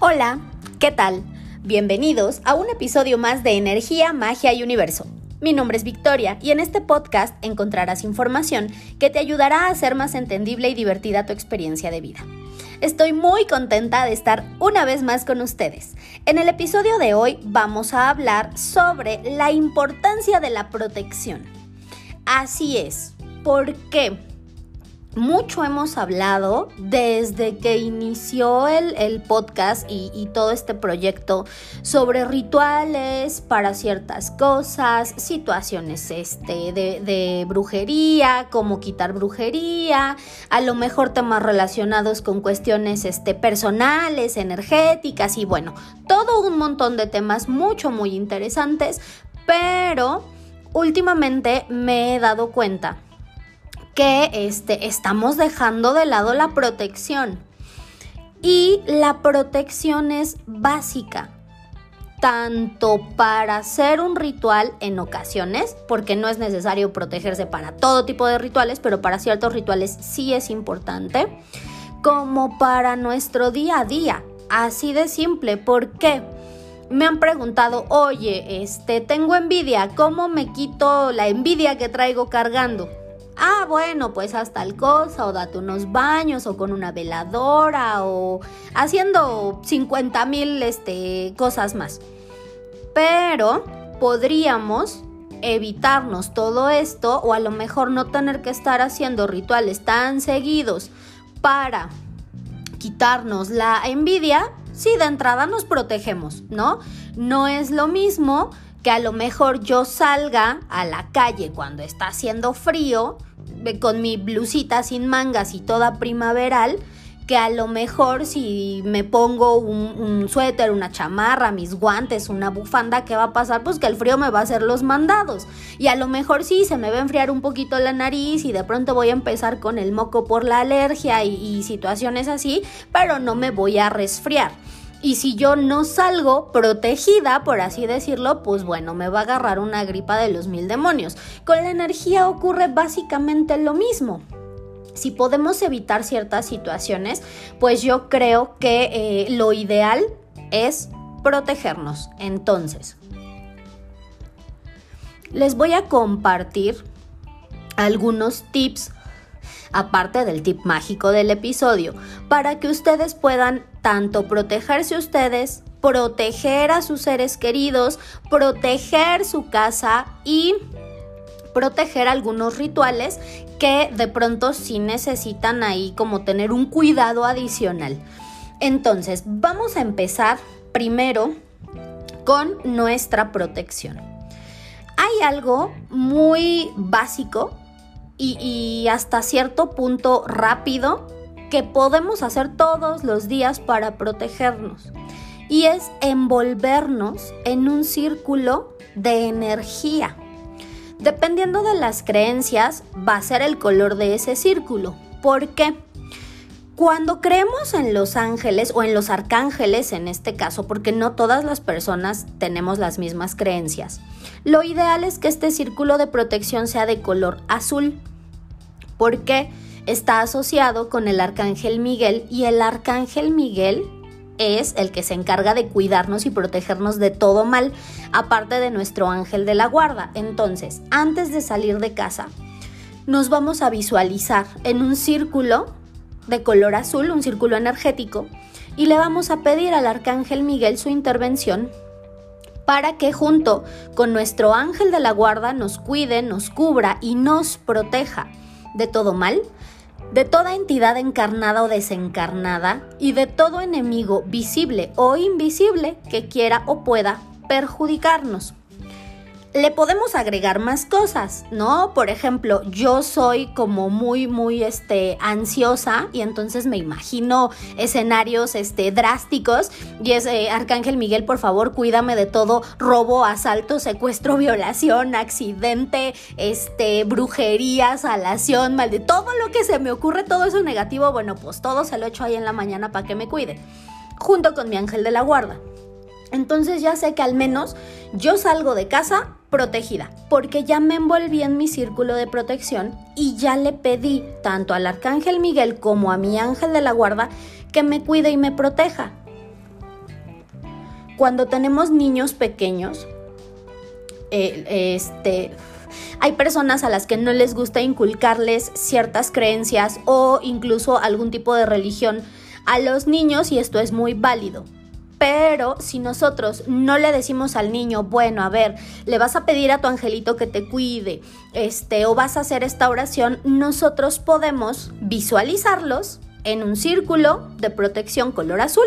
Hola, ¿qué tal? Bienvenidos a un episodio más de Energía, Magia y Universo. Mi nombre es Victoria y en este podcast encontrarás información que te ayudará a hacer más entendible y divertida tu experiencia de vida. Estoy muy contenta de estar una vez más con ustedes. En el episodio de hoy vamos a hablar sobre la importancia de la protección. Así es, ¿por qué? Mucho hemos hablado desde que inició el, podcast y, todo este proyecto sobre rituales para ciertas cosas, situaciones este, de, de, brujería, cómo quitar brujería, a lo mejor temas relacionados con cuestiones este, personales, energéticas y bueno, todo un montón de temas mucho, muy interesantes, pero últimamente me he dado cuenta que este, estamos dejando de lado la protección. Y la protección es básica, tanto para hacer un ritual en ocasiones, porque no es necesario protegerse para todo tipo de rituales, pero para ciertos rituales sí es importante, como para nuestro día a día. Así de simple, ¿por qué? Me han preguntado, oye, este, tengo envidia, ¿cómo me quito la envidia que traigo cargando? Ah, bueno, pues haz tal cosa, o date unos baños, o con una veladora, o haciendo 50 mil este, cosas más. Pero podríamos evitarnos todo esto, o a lo mejor no tener que estar haciendo rituales tan seguidos para quitarnos la envidia, si de entrada nos protegemos, ¿no? No es lo mismo que a lo mejor yo salga a la calle cuando está haciendo frío con mi blusita sin mangas y toda primaveral, que a lo mejor si me pongo un, suéter, una chamarra, mis guantes, una bufanda, ¿qué va a pasar? Pues que el frío me va a hacer los mandados. Y a lo mejor sí, se me va a enfriar un poquito la nariz y de pronto voy a empezar con el moco por la alergia y situaciones así, pero no me voy a resfriar. Y si yo no salgo protegida, por así decirlo, pues bueno, me va a agarrar una gripa de los mil demonios. Con la energía ocurre básicamente lo mismo. Si podemos evitar ciertas situaciones, pues yo creo que eh, lo ideal es protegernos. Entonces, les voy a compartir algunos tips aparte del tip mágico del episodio, para que ustedes puedan tanto protegerse ustedes, proteger a sus seres queridos, proteger su casa y proteger algunos rituales que de pronto sí necesitan ahí como tener un cuidado adicional. Entonces, vamos a empezar primero con nuestra protección. Hay algo muy básico y, hasta cierto punto rápido que podemos hacer todos los días para protegernos. Y es envolvernos en un círculo de energía. Dependiendo de las creencias, va a ser el color de ese círculo. ¿Por qué? Cuando creemos en los ángeles o en los arcángeles en este caso, porque no todas las personas tenemos las mismas creencias, lo ideal es que este círculo de protección sea de color azul porque está asociado con el arcángel Miguel y el arcángel Miguel es el que se encarga de cuidarnos y protegernos de todo mal, aparte de nuestro ángel de la guarda. Entonces, antes de salir de casa, nos vamos a visualizar en un círculo de color azul, un círculo energético, y le vamos a pedir al arcángel Miguel su intervención para que junto con nuestro ángel de la guarda nos cuide, nos cubra y nos proteja de todo mal, de toda entidad encarnada o desencarnada y de todo enemigo visible o invisible que quiera o pueda perjudicarnos le podemos agregar más cosas, ¿no? Por ejemplo, yo soy como muy, muy, este, ansiosa y entonces me imagino escenarios, este, drásticos y es, eh, Arcángel Miguel, por favor, cuídame de todo robo, asalto, secuestro, violación, accidente, este, brujería, salación, mal de todo lo que se me ocurre, todo eso negativo, bueno, pues todo se lo echo ahí en la mañana para que me cuide, junto con mi ángel de la guarda. Entonces ya sé que al menos yo salgo de casa protegida, porque ya me envolví en mi círculo de protección y ya le pedí tanto al arcángel Miguel como a mi ángel de la guarda que me cuide y me proteja. cuando tenemos niños pequeños, eh, este, hay personas a las que no les gusta inculcarles ciertas creencias o incluso algún tipo de religión a los niños y esto es muy válido. Pero si nosotros no le decimos al niño, bueno, a ver, le vas a pedir a tu angelito que te cuide, este, o vas a hacer esta oración, nosotros podemos visualizarlos en un círculo de protección color azul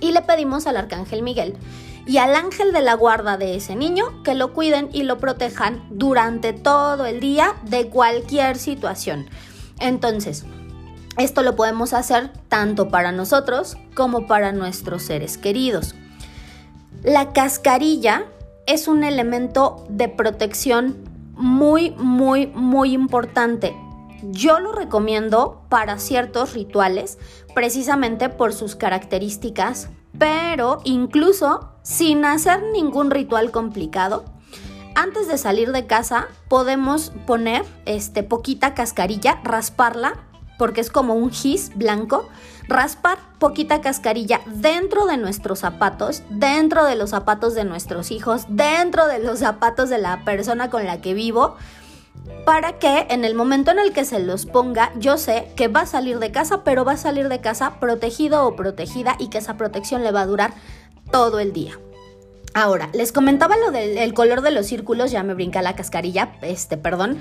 y le pedimos al arcángel Miguel y al ángel de la guarda de ese niño que lo cuiden y lo protejan durante todo el día de cualquier situación. Entonces, esto lo podemos hacer tanto para nosotros como para nuestros seres queridos. La cascarilla es un elemento de protección muy, muy, muy importante. Yo lo recomiendo para ciertos rituales, precisamente por sus características, pero incluso sin hacer ningún ritual complicado, antes de salir de casa podemos poner este poquita cascarilla, rasparla porque es como un gis blanco, raspar poquita cascarilla dentro de nuestros zapatos, dentro de los zapatos de nuestros hijos, dentro de los zapatos de la persona con la que vivo, para que en el momento en el que se los ponga, yo sé que va a salir de casa, pero va a salir de casa protegido o protegida y que esa protección le va a durar todo el día. Ahora, les comentaba lo del color de los círculos, ya me brinca la cascarilla, este, perdón.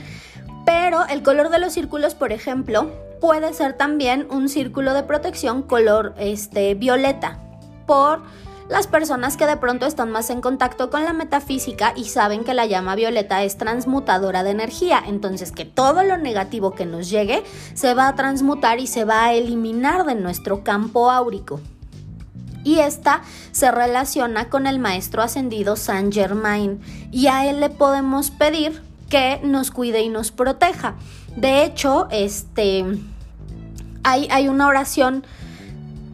Pero el color de los círculos, por ejemplo, puede ser también un círculo de protección color este, violeta por las personas que de pronto están más en contacto con la metafísica y saben que la llama violeta es transmutadora de energía, entonces que todo lo negativo que nos llegue se va a transmutar y se va a eliminar de nuestro campo áurico y esta se relaciona con el maestro ascendido Saint Germain y a él le podemos pedir que nos cuide y nos proteja. De hecho, este hay, hay una oración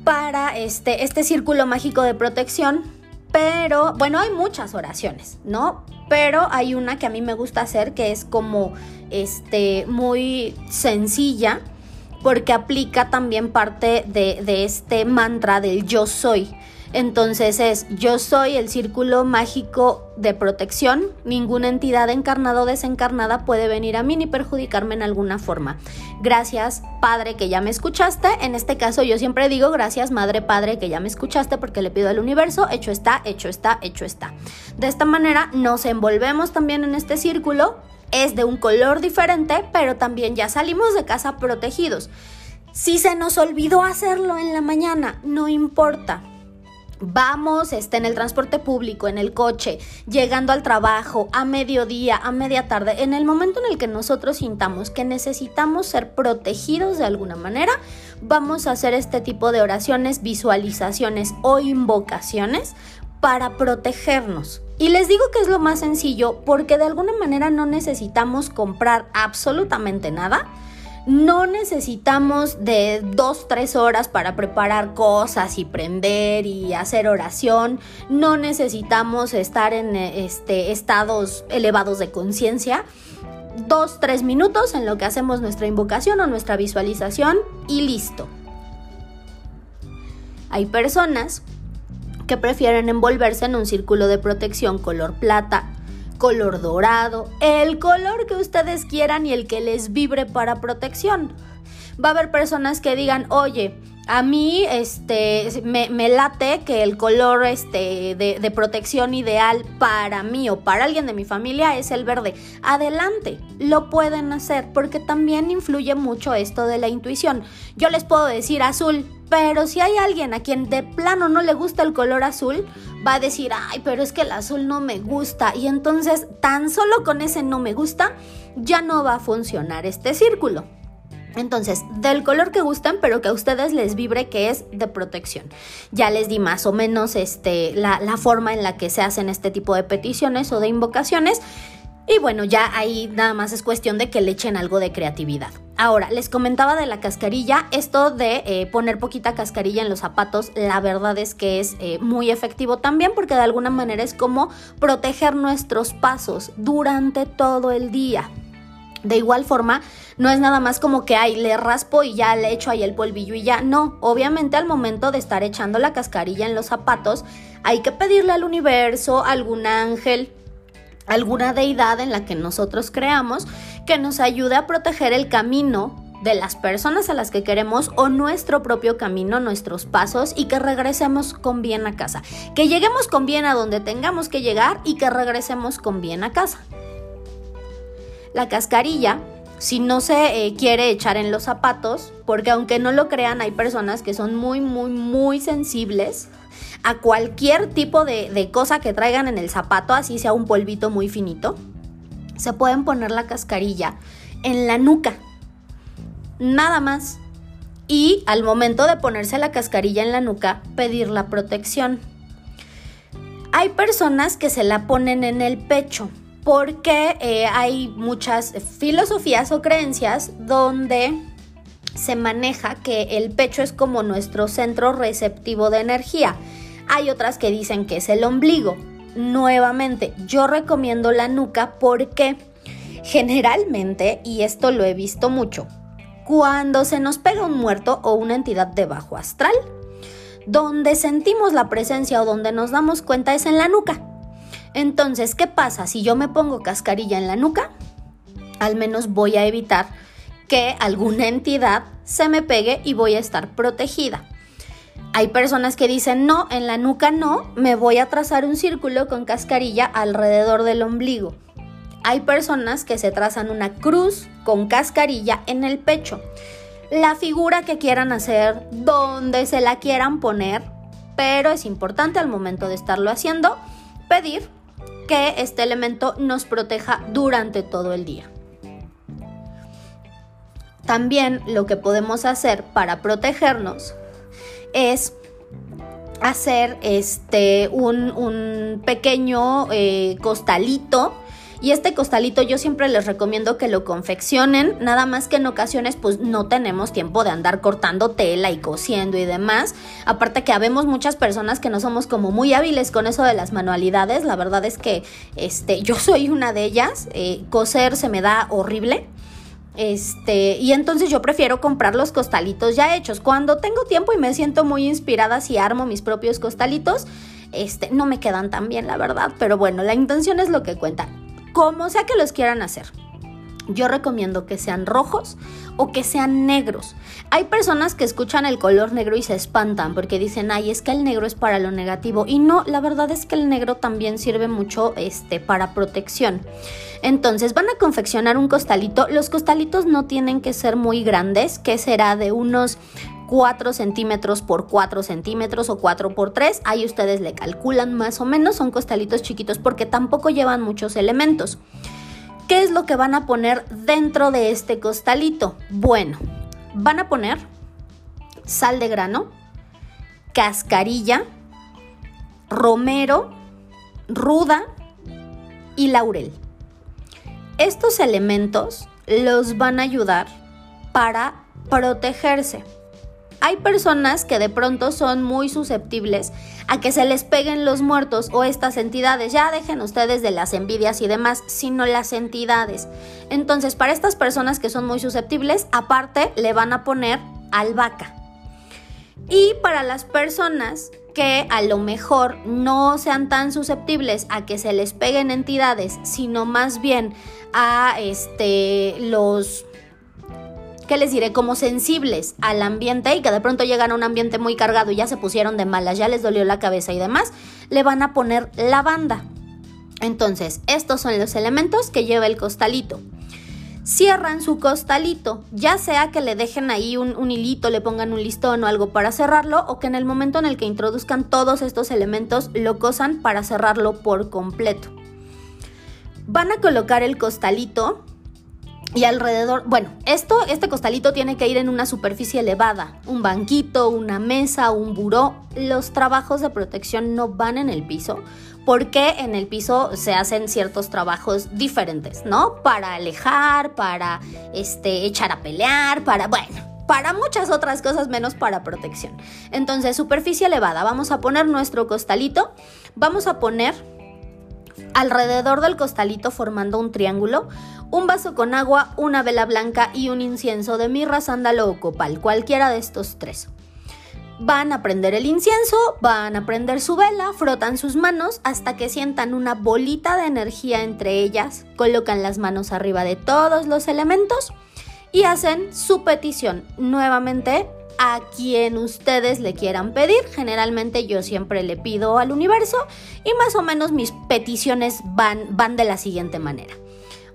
para este, este círculo mágico de protección, pero bueno, hay muchas oraciones, ¿no? Pero hay una que a mí me gusta hacer que es como este muy sencilla porque aplica también parte de, este mantra del yo soy. Entonces es yo soy el círculo mágico de protección, ninguna entidad encarnada o desencarnada puede venir a mí ni perjudicarme en alguna forma. Gracias Padre que ya me escuchaste, en este caso yo siempre digo gracias Madre Padre que ya me escuchaste porque le pido al universo, hecho está, hecho está, hecho está. De esta manera nos envolvemos también en este círculo es de un color diferente, pero también ya salimos de casa protegidos. Si se nos olvidó hacerlo en la mañana, no importa. Vamos, está en el transporte público, en el coche, llegando al trabajo, a mediodía, a media tarde, en el momento en el que nosotros sintamos que necesitamos ser protegidos de alguna manera, vamos a hacer este tipo de oraciones, visualizaciones o invocaciones para protegernos. Y les digo que es lo más sencillo porque de alguna manera no necesitamos comprar absolutamente nada. No necesitamos de dos, tres horas para preparar cosas y prender y hacer oración. No necesitamos estar en este, estados elevados de conciencia. Dos, tres minutos en lo que hacemos nuestra invocación o nuestra visualización y listo. Hay personas que prefieren envolverse en un círculo de protección color plata, color dorado, el color que ustedes quieran y el que les vibre para protección. Va a haber personas que digan, oye, a mí este, me, late que el color este, de, de, protección ideal para mí o para alguien de mi familia es el verde. Adelante, lo pueden hacer porque también influye mucho esto de la intuición. Yo les puedo decir azul, pero si hay alguien a quien de plano no le gusta el color azul, va a decir, ay, pero es que el azul no me gusta. Y entonces, tan solo con ese no me gusta, ya no va a funcionar este círculo. Entonces, del color que gustan, pero que a ustedes les vibre que es de protección. Ya les di más o menos este, la, la forma en la que se hacen este tipo de peticiones o de invocaciones. Y bueno, ya ahí nada más es cuestión de que le echen algo de creatividad. Ahora, les comentaba de la cascarilla, esto de eh, poner poquita cascarilla en los zapatos, la verdad es que es eh, muy efectivo también porque de alguna manera es como proteger nuestros pasos durante todo el día. De igual forma, no es nada más como que, ay, le raspo y ya le echo ahí el polvillo y ya. No, obviamente al momento de estar echando la cascarilla en los zapatos, hay que pedirle al universo, algún ángel, alguna deidad en la que nosotros creamos, que nos ayude a proteger el camino de las personas a las que queremos o nuestro propio camino, nuestros pasos y que regresemos con bien a casa. Que lleguemos con bien a donde tengamos que llegar y que regresemos con bien a casa. La cascarilla, si no se eh, quiere echar en los zapatos, porque aunque no lo crean, hay personas que son muy, muy, muy sensibles a cualquier tipo de, de cosa que traigan en el zapato, así sea un polvito muy finito, se pueden poner la cascarilla en la nuca. Nada más. Y al momento de ponerse la cascarilla en la nuca, pedir la protección. Hay personas que se la ponen en el pecho porque eh, hay muchas filosofías o creencias donde se maneja que el pecho es como nuestro centro receptivo de energía. Hay otras que dicen que es el ombligo. Nuevamente, yo recomiendo la nuca porque generalmente, y esto lo he visto mucho, cuando se nos pega un muerto o una entidad de bajo astral, donde sentimos la presencia o donde nos damos cuenta es en la nuca. Entonces, ¿qué pasa si yo me pongo cascarilla en la nuca? Al menos voy a evitar que alguna entidad se me pegue y voy a estar protegida. Hay personas que dicen, no, en la nuca no, me voy a trazar un círculo con cascarilla alrededor del ombligo. Hay personas que se trazan una cruz con cascarilla en el pecho. La figura que quieran hacer, donde se la quieran poner, pero es importante al momento de estarlo haciendo pedir que este elemento nos proteja durante todo el día. También lo que podemos hacer para protegernos es hacer este un, pequeño eh, costalito y este costalito yo siempre les recomiendo que lo confeccionen, nada más que en ocasiones pues no tenemos tiempo de andar cortando tela y cosiendo y demás. Aparte que habemos muchas personas que no somos como muy hábiles con eso de las manualidades, la verdad es que este, yo soy una de ellas, eh, coser se me da horrible. Este, y entonces yo prefiero comprar los costalitos ya hechos. Cuando tengo tiempo y me siento muy inspirada si armo mis propios costalitos, este, no me quedan tan bien, la verdad, pero bueno, la intención es lo que cuenta como sea que los quieran hacer. Yo recomiendo que sean rojos o que sean negros. Hay personas que escuchan el color negro y se espantan porque dicen, ay, es que el negro es para lo negativo. Y no, la verdad es que el negro también sirve mucho este, para protección. Entonces van a confeccionar un costalito. Los costalitos no tienen que ser muy grandes, que será de unos 4 centímetros por 4 centímetros o 4 por 3. Ahí ustedes le calculan más o menos. Son costalitos chiquitos porque tampoco llevan muchos elementos. ¿Qué es lo que van a poner dentro de este costalito? Bueno, van a poner sal de grano, cascarilla, romero, ruda y laurel. Estos elementos los van a ayudar para protegerse. Hay personas que de pronto son muy susceptibles a que se les peguen los muertos o estas entidades. Ya dejen ustedes de las envidias y demás, sino las entidades. Entonces, para estas personas que son muy susceptibles, aparte le van a poner albahaca. Y para las personas que a lo mejor no sean tan susceptibles a que se les peguen entidades, sino más bien a este los ¿qué les diré? Como sensibles al ambiente y que de pronto llegan a un ambiente muy cargado y ya se pusieron de malas, ya les dolió la cabeza y demás, le van a poner lavanda. Entonces, estos son los elementos que lleva el costalito. Cierran su costalito, ya sea que le dejen ahí un, un, hilito, le pongan un listón o algo para cerrarlo, o que en el momento en el que introduzcan todos estos elementos lo cosan para cerrarlo por completo. Van a colocar el costalito y alrededor, bueno, esto, este costalito tiene que ir en una superficie elevada, un banquito, una mesa, un buró. Los trabajos de protección no van en el piso, porque en el piso se hacen ciertos trabajos diferentes, ¿no? Para alejar, para este, echar a pelear, para, bueno, para muchas otras cosas menos para protección. Entonces, superficie elevada, vamos a poner nuestro costalito, vamos a poner alrededor del costalito formando un triángulo, un vaso con agua, una vela blanca y un incienso de mirra, sándalo o copal, cualquiera de estos tres. Van a prender el incienso, van a prender su vela, frotan sus manos hasta que sientan una bolita de energía entre ellas, colocan las manos arriba de todos los elementos y hacen su petición. Nuevamente a quien ustedes le quieran pedir. Generalmente yo siempre le pido al universo y más o menos mis peticiones van, van de la siguiente manera.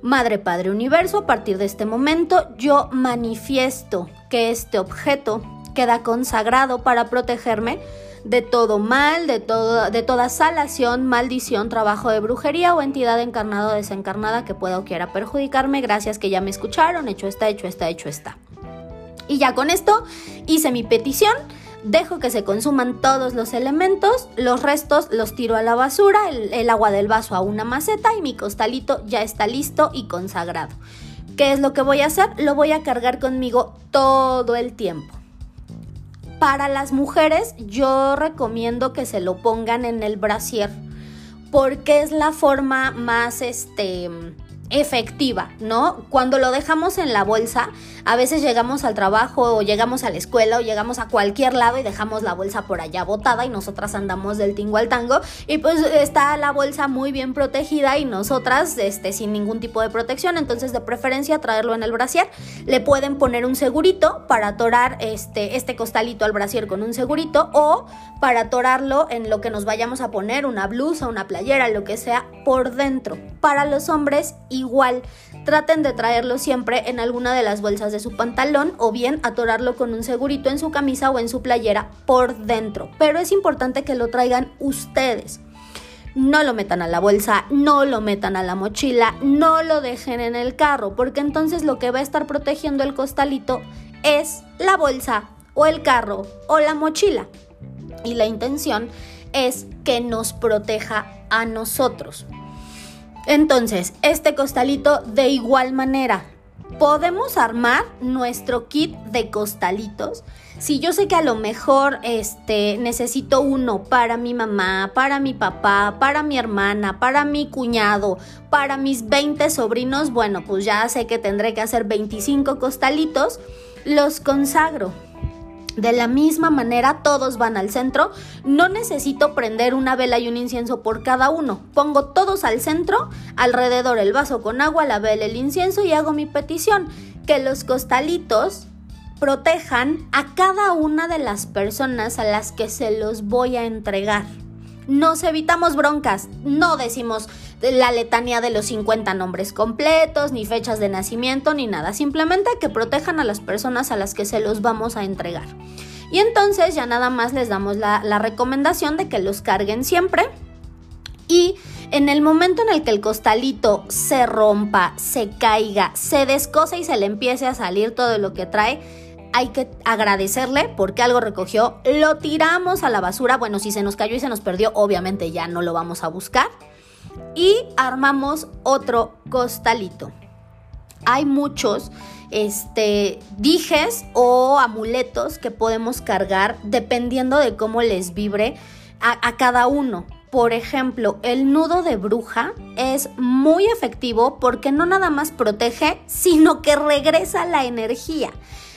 Madre Padre Universo, a partir de este momento yo manifiesto que este objeto queda consagrado para protegerme de todo mal, de, todo, de toda salación, maldición, trabajo de brujería o entidad encarnada o desencarnada que pueda o quiera perjudicarme. Gracias que ya me escucharon, hecho está, hecho está, hecho está. Y ya con esto hice mi petición, dejo que se consuman todos los elementos, los restos los tiro a la basura, el, agua del vaso a una maceta y mi costalito ya está listo y consagrado. ¿Qué es lo que voy a hacer? Lo voy a cargar conmigo todo el tiempo. Para las mujeres yo recomiendo que se lo pongan en el brasier porque es la forma más este efectiva, ¿no? Cuando lo dejamos en la bolsa, a veces llegamos al trabajo o llegamos a la escuela o llegamos a cualquier lado y dejamos la bolsa por allá botada y nosotras andamos del tingo al tango y pues está la bolsa muy bien protegida y nosotras este, sin ningún tipo de protección, entonces de preferencia traerlo en el brasier. Le pueden poner un segurito para atorar este, este costalito al brasier con un segurito o para atorarlo en lo que nos vayamos a poner, una blusa, una playera, lo que sea, por dentro. Para los hombres igual, traten de traerlo siempre en alguna de las bolsas de su pantalón o bien atorarlo con un segurito en su camisa o en su playera por dentro. Pero es importante que lo traigan ustedes. No lo metan a la bolsa, no lo metan a la mochila, no lo dejen en el carro, porque entonces lo que va a estar protegiendo el costalito es la bolsa o el carro o la mochila. Y la intención es que nos proteja a nosotros. Entonces, este costalito de igual manera, podemos armar nuestro kit de costalitos. Si yo sé que a lo mejor este, necesito uno para mi mamá, para mi papá, para mi hermana, para mi cuñado, para mis 20 sobrinos, bueno, pues ya sé que tendré que hacer 25 costalitos, los consagro. De la misma manera, todos van al centro. No necesito prender una vela y un incienso por cada uno. Pongo todos al centro, alrededor el vaso con agua, la vela, el incienso y hago mi petición. Que los costalitos protejan a cada una de las personas a las que se los voy a entregar. Nos evitamos broncas, no decimos la letanía de los 50 nombres completos, ni fechas de nacimiento, ni nada, simplemente que protejan a las personas a las que se los vamos a entregar. Y entonces ya nada más les damos la, recomendación de que los carguen siempre. Y en el momento en el que el costalito se rompa, se caiga, se descosa y se le empiece a salir todo lo que trae, hay que agradecerle porque algo recogió, lo tiramos a la basura, bueno, si se nos cayó y se nos perdió, obviamente ya no lo vamos a buscar, y armamos otro costalito. Hay muchos este, dijes o amuletos que podemos cargar dependiendo de cómo les vibre a cada uno. Por ejemplo, el nudo de bruja es muy efectivo porque no nada más protege, sino que regresa la energía.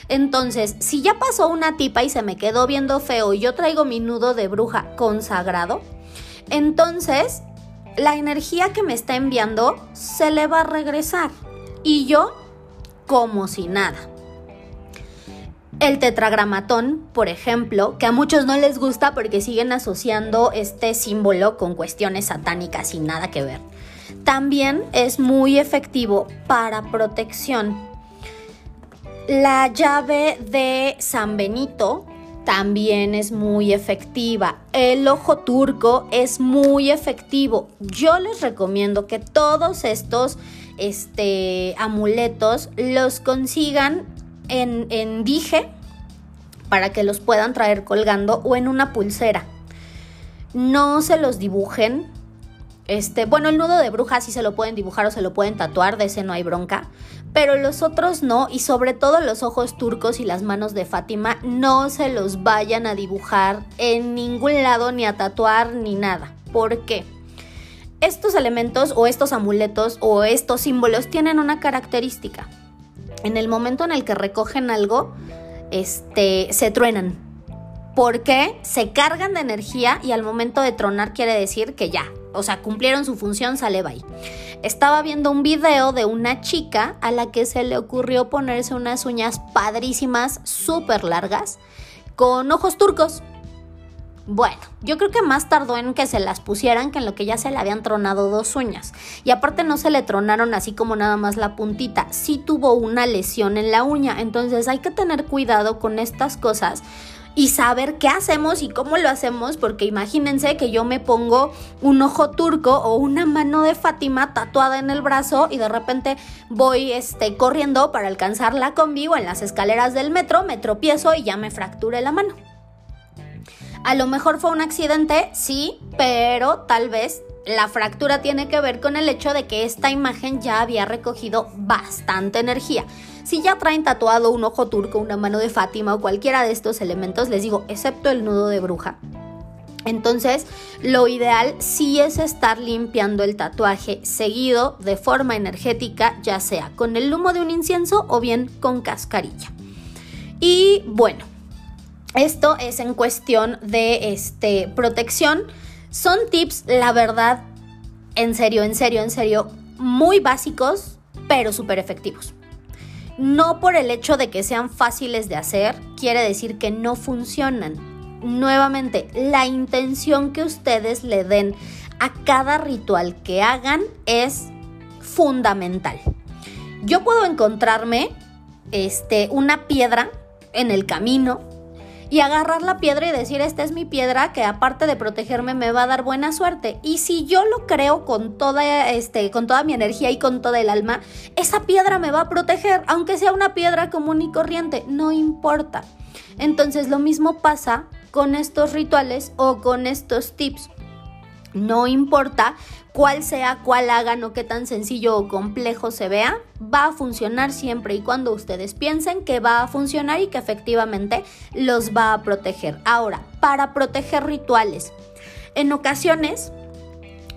Entonces, si ya pasó una tipa y se me quedó viendo feo y yo traigo mi nudo de bruja consagrado, entonces la energía que me está enviando se le va a regresar. Y yo como si nada. El tetragramatón, por ejemplo, que a muchos no les gusta porque siguen asociando este símbolo con cuestiones satánicas y nada que ver. También es muy efectivo para protección la llave de San Benito también es muy efectiva. El ojo turco es muy efectivo. Yo les recomiendo que todos estos este, amuletos los consigan en, en dije para que los puedan traer colgando o en una pulsera. No se los dibujen. Este, bueno, el nudo de bruja sí se lo pueden dibujar o se lo pueden tatuar, de ese no hay bronca pero los otros no, y sobre todo los ojos turcos y las manos de Fátima, no se los vayan a dibujar en ningún lado, ni a tatuar, ni nada. ¿Por qué? estos elementos o estos amuletos o estos símbolos tienen una característica. En el momento en el que recogen algo, este, se truenan. Porque se cargan de energía y al momento de tronar quiere decir que ya, o sea, cumplieron su función, sale bye. Estaba viendo un video de una chica a la que se le ocurrió ponerse unas uñas padrísimas, súper largas, con ojos turcos. Bueno, yo creo que más tardó en que se las pusieran que en lo que ya se le habían tronado dos uñas. Y aparte no se le tronaron así como nada más la puntita, sí tuvo una lesión en la uña. Entonces hay que tener cuidado con estas cosas y saber qué hacemos y cómo lo hacemos, porque imagínense que yo me pongo un ojo turco o una mano de Fátima tatuada en el brazo y de repente voy este, corriendo para alcanzar la combi o en las escaleras del metro, me tropiezo y ya me fracture la mano. A lo mejor fue un accidente, sí, pero tal vez la fractura tiene que ver con el hecho de que esta imagen ya había recogido bastante energía. Si ya traen tatuado un ojo turco, una mano de Fátima o cualquiera de estos elementos, les digo, excepto el nudo de bruja. Entonces, lo ideal sí es estar limpiando el tatuaje seguido de forma energética, ya sea con el humo de un incienso o bien con cascarilla. Y bueno, esto es en cuestión de este, protección. Son tips, la verdad, en serio, en serio, en serio, muy básicos, pero súper efectivos. No por el hecho de que sean fáciles de hacer, quiere decir que no funcionan. Nuevamente, la intención que ustedes le den a cada ritual que hagan es fundamental. Yo puedo encontrarme este, una piedra en el camino y agarrar la piedra y decir, esta es mi piedra que aparte de protegerme me va a dar buena suerte. Y si yo lo creo con toda, este, con toda mi energía y con toda el alma, esa piedra me va a proteger, aunque sea una piedra común y corriente, no importa. Entonces lo mismo pasa con estos rituales o con estos tips. No importa cuál sea, cuál hagan o qué tan sencillo o complejo se vea, va a funcionar siempre y cuando ustedes piensen que va a funcionar y que efectivamente los va a proteger. Ahora, para proteger rituales, en ocasiones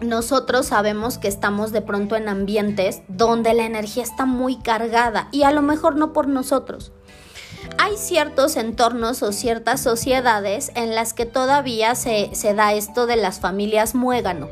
nosotros sabemos que estamos de pronto en ambientes donde la energía está muy cargada y a lo mejor no por nosotros. Hay ciertos entornos o ciertas sociedades en las que todavía se, se da esto de las familias muégano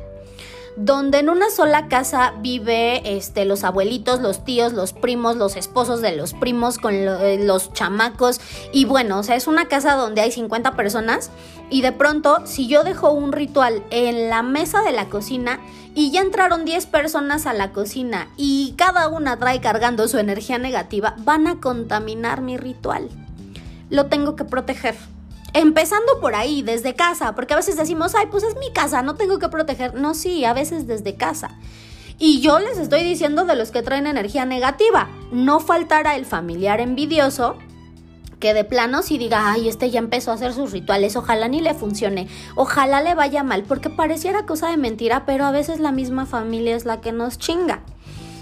donde en una sola casa vive este, los abuelitos, los tíos, los primos, los esposos de los primos con eh, los chamacos. Y bueno, o sea, es una casa donde hay 50 personas y de pronto si yo dejo un ritual en la mesa de la cocina y ya entraron 10 personas a la cocina y cada una trae cargando su energía negativa, van a contaminar mi ritual. Lo tengo que proteger. Empezando por ahí, desde casa, porque a veces decimos, ay, pues es mi casa, no tengo que proteger. No, sí, a veces desde casa. Y yo les estoy diciendo de los que traen energía negativa. No faltará el familiar envidioso que de plano si diga, ay, este ya empezó a hacer sus rituales, ojalá ni le funcione, ojalá le vaya mal, porque pareciera cosa de mentira, pero a veces la misma familia es la que nos chinga.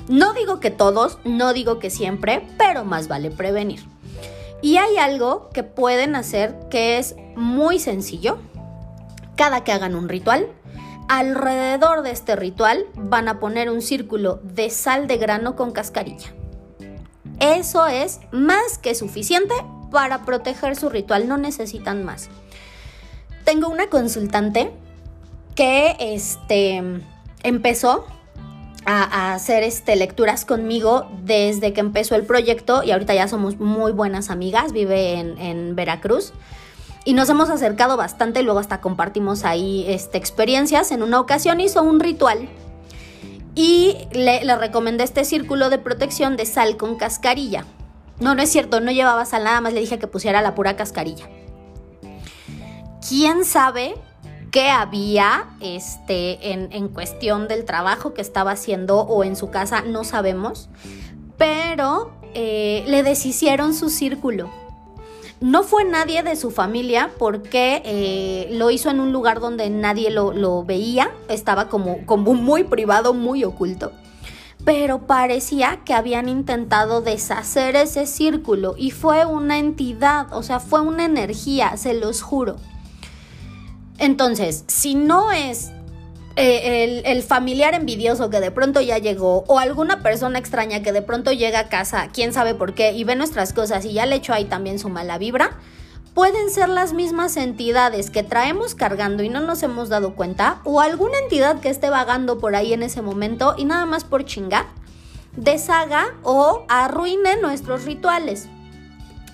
No digo que todos, no digo que siempre, pero más vale prevenir. Y hay algo que pueden hacer que es muy sencillo. Cada que hagan un ritual, alrededor de este ritual van a poner un círculo de sal de grano con cascarilla. Eso es más que suficiente para proteger su ritual, no necesitan más. Tengo una consultante que este, empezó a, hacer este, lecturas conmigo desde que empezó el proyecto y ahorita ya somos muy buenas amigas, vive en, Veracruz. Y nos hemos acercado bastante, y luego hasta compartimos ahí este, experiencias. En una ocasión hizo un ritual y le, le, recomendé este círculo de protección de sal con cascarilla. No, no es cierto, no llevaba sal, nada más le dije que pusiera la pura cascarilla. ¿Quién sabe qué había este, en, cuestión del trabajo que estaba haciendo o en su casa, no sabemos, pero eh, le deshicieron su círculo. No fue nadie de su familia porque eh, lo hizo en un lugar donde nadie lo, veía, estaba como, como muy privado, muy oculto pero parecía que habían intentado deshacer ese círculo y fue una entidad, o sea, fue una energía, se los juro. Entonces, si no es eh, el, familiar envidioso que de pronto ya llegó o alguna persona extraña que de pronto llega a casa, quién sabe por qué, y ve nuestras cosas y ya le echó ahí también su mala vibra, pueden ser las mismas entidades que traemos cargando y no nos hemos dado cuenta o alguna entidad que esté vagando por ahí en ese momento y nada más por chingar, deshaga o arruine nuestros rituales.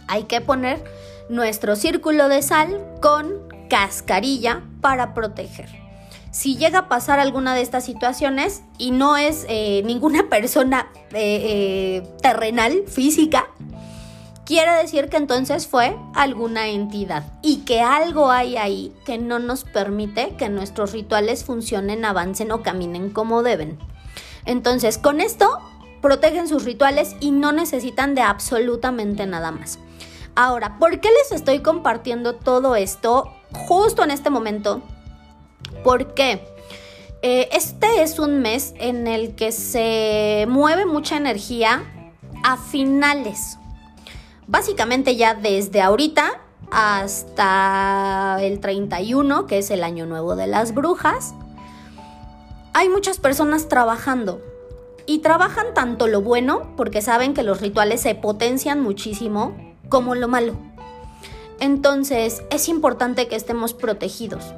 Hay que poner nuestro círculo de sal con cascarilla para proteger si llega a pasar alguna de estas situaciones y no es eh, ninguna persona eh, eh, terrenal, física, quiere decir que entonces fue alguna entidad y que algo hay ahí que no nos permite que nuestros rituales funcionen, avancen o caminen como deben. Entonces, con esto protegen sus rituales y no necesitan de absolutamente nada más. Ahora, ¿por qué les estoy compartiendo todo esto justo en este momento? ¿Por qué? Eh, este es un mes en el que se mueve mucha energía a finales. Básicamente ya desde ahorita hasta el 31, que es el año nuevo de las brujas, hay muchas personas trabajando. Y trabajan tanto lo bueno, porque saben que los rituales se potencian muchísimo, como lo malo. Entonces es importante que estemos protegidos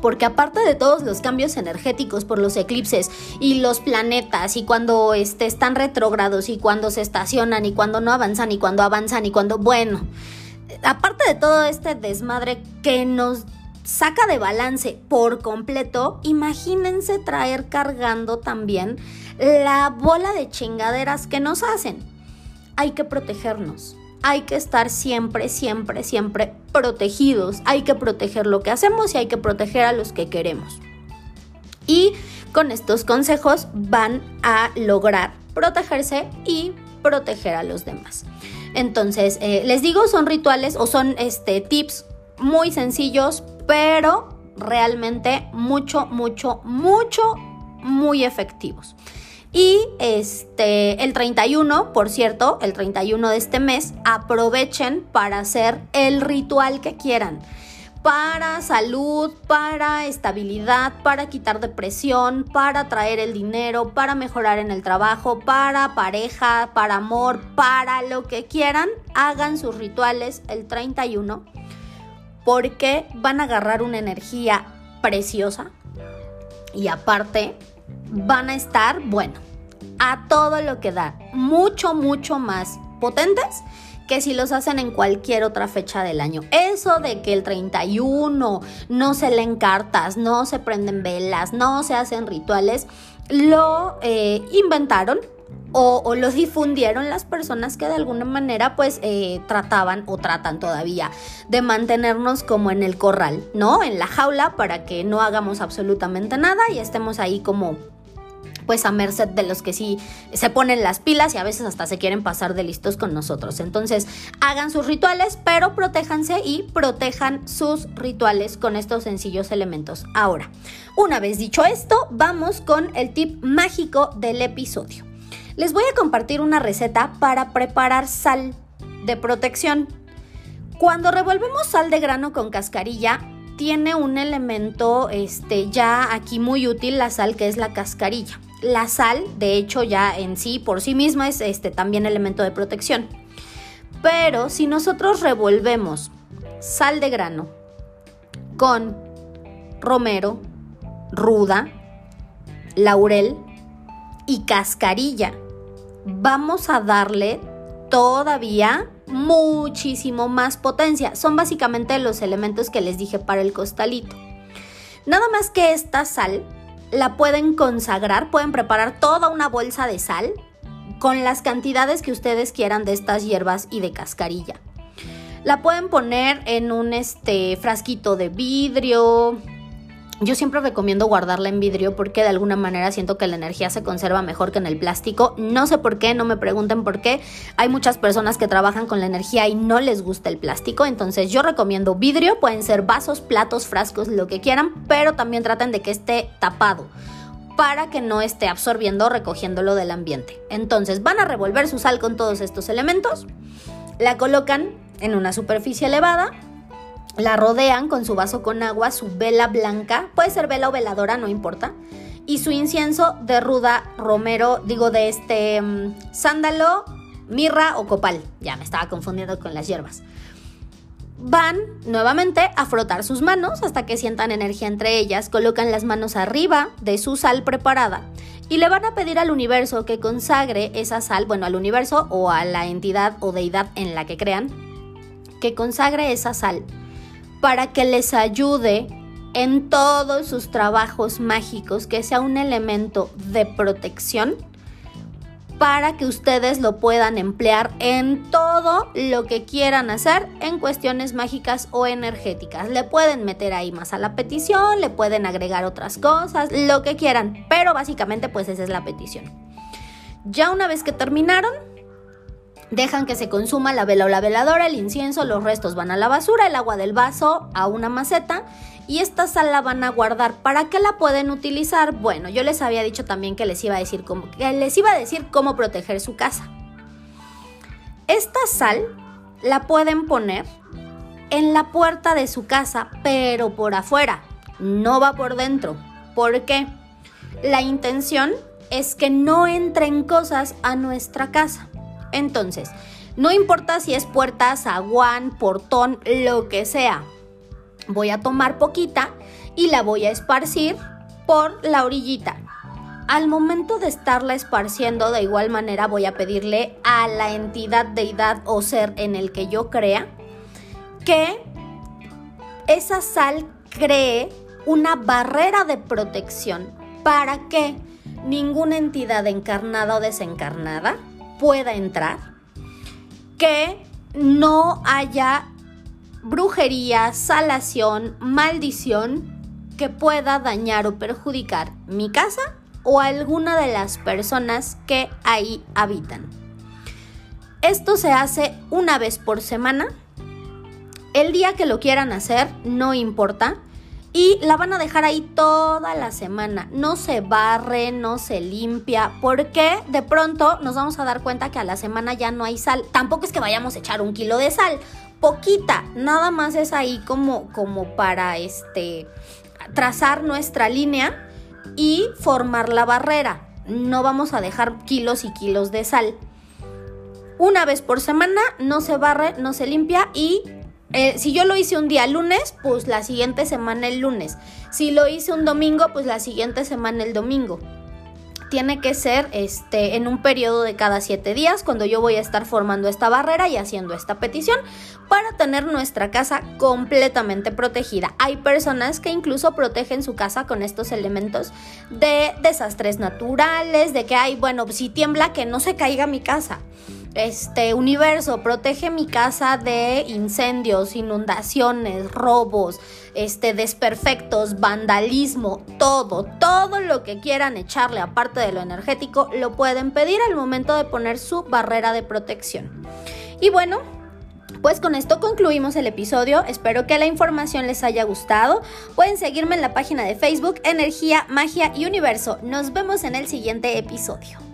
porque aparte de todos los cambios energéticos por los eclipses y los planetas y cuando este, están retrógrados y cuando se estacionan y cuando no avanzan y cuando avanzan y cuando, bueno, aparte de todo este desmadre que nos saca de balance por completo, imagínense traer cargando también la bola de chingaderas que nos hacen. Hay que protegernos hay que estar siempre, siempre, siempre protegidos. Hay que proteger lo que hacemos y hay que proteger a los que queremos. Y con estos consejos van a lograr protegerse y proteger a los demás. Entonces, eh, les digo, son rituales o son este, tips muy sencillos, pero realmente mucho, mucho, mucho, muy efectivos. Y este, el 31, por cierto, el 31 de este mes, aprovechen para hacer el ritual que quieran. Para salud, para estabilidad, para quitar depresión, para traer el dinero, para mejorar en el trabajo, para pareja, para amor, para lo que quieran, hagan sus rituales el 31 porque van a agarrar una energía preciosa y aparte van a estar, bueno, a todo lo que da, mucho, mucho más potentes que si los hacen en cualquier otra fecha del año. Eso de que el 31 no se leen cartas, no se prenden velas, no se hacen rituales, lo eh, inventaron o, o, lo difundieron las personas que de alguna manera pues eh, trataban o tratan todavía de mantenernos como en el corral, ¿no? En la jaula para que no hagamos absolutamente nada y estemos ahí como pues a merced de los que sí se ponen las pilas y a veces hasta se quieren pasar de listos con nosotros. Entonces, hagan sus rituales, pero protéjanse y protejan sus rituales con estos sencillos elementos. Ahora, una vez dicho esto, vamos con el tip mágico del episodio. Les voy a compartir una receta para preparar sal de protección. Cuando revolvemos sal de grano con cascarilla, tiene un elemento este, ya aquí muy útil, la sal, que es la cascarilla. La sal, de hecho, ya en sí, por sí misma, es este, también elemento de protección. Pero si nosotros revolvemos sal de grano con romero, ruda, laurel y cascarilla, vamos a darle todavía muchísimo más potencia. Son básicamente los elementos que les dije para el costalito. Nada más que esta sal la pueden consagrar, pueden preparar toda una bolsa de sal con las cantidades que ustedes quieran de estas hierbas y de cascarilla. La pueden poner en un este, frasquito de vidrio, yo siempre recomiendo guardarla en vidrio porque de alguna manera siento que la energía se conserva mejor que en el plástico. No sé por qué, no me pregunten por qué. Hay muchas personas que trabajan con la energía y no les gusta el plástico. Entonces yo recomiendo vidrio, pueden ser vasos, platos, frascos, lo que quieran, pero también traten de que esté tapado para que no esté absorbiendo o recogiéndolo del ambiente. Entonces van a revolver su sal con todos estos elementos, la colocan en una superficie elevada la rodean con su vaso con agua, su vela blanca, puede ser vela o veladora, no importa, y su incienso de ruda, romero, digo de este mm, sándalo, mirra o copal. Ya me estaba confundiendo con las hierbas. Van nuevamente a frotar sus manos hasta que sientan energía entre ellas, colocan las manos arriba de su sal preparada y le van a pedir al universo que consagre esa sal, bueno, al universo o a la entidad o deidad en la que crean, que consagre esa sal para que les ayude en todos sus trabajos mágicos, que sea un elemento de protección para que ustedes lo puedan emplear en todo lo que quieran hacer en cuestiones mágicas o energéticas. Le pueden meter ahí más a la petición, le pueden agregar otras cosas, lo que quieran, pero básicamente pues esa es la petición. Ya una vez que terminaron, dejan que se consuma la vela o la veladora, el incienso, los restos van a la basura, el agua del vaso a una maceta y esta sal la van a guardar. ¿Para qué la pueden utilizar? Bueno, yo les había dicho también que les iba a decir cómo, les iba a decir cómo proteger su casa. Esta sal la pueden poner en la puerta de su casa, pero por afuera, no va por dentro. ¿Por qué? La intención es que no entren cosas a nuestra casa. Entonces, no importa si es puerta, zaguán, portón, lo que sea, voy a tomar poquita y la voy a esparcir por la orillita. Al momento de estarla esparciendo, de igual manera voy a pedirle a la entidad, deidad o ser en el que yo crea que esa sal cree una barrera de protección para que ninguna entidad encarnada o desencarnada pueda entrar, que no haya brujería, salación, maldición que pueda dañar o perjudicar mi casa o alguna de las personas que ahí habitan. Esto se hace una vez por semana. El día que lo quieran hacer, no importa. Y la van a dejar ahí toda la semana. No se barre, no se limpia, porque de pronto nos vamos a dar cuenta que a la semana ya no hay sal. Tampoco es que vayamos a echar un kilo de sal, poquita, nada más es ahí como, como para este, trazar nuestra línea y formar la barrera. No vamos a dejar kilos y kilos de sal. Una vez por semana no se barre, no se limpia y eh, si yo lo hice un día lunes, pues la siguiente semana el lunes. Si lo hice un domingo, pues la siguiente semana el domingo tiene que ser este, en un periodo de cada siete días cuando yo voy a estar formando esta barrera y haciendo esta petición para tener nuestra casa completamente protegida. Hay personas que incluso protegen su casa con estos elementos de desastres naturales, de que hay, bueno, si tiembla que no se caiga mi casa este universo, protege mi casa de incendios, inundaciones, robos, este desperfectos, vandalismo, todo, todo lo que quieran echarle aparte de lo energético, lo pueden pedir al momento de poner su barrera de protección. Y bueno, pues con esto concluimos el episodio, espero que la información les haya gustado. Pueden seguirme en la página de Facebook Energía, Magia y Universo. Nos vemos en el siguiente episodio.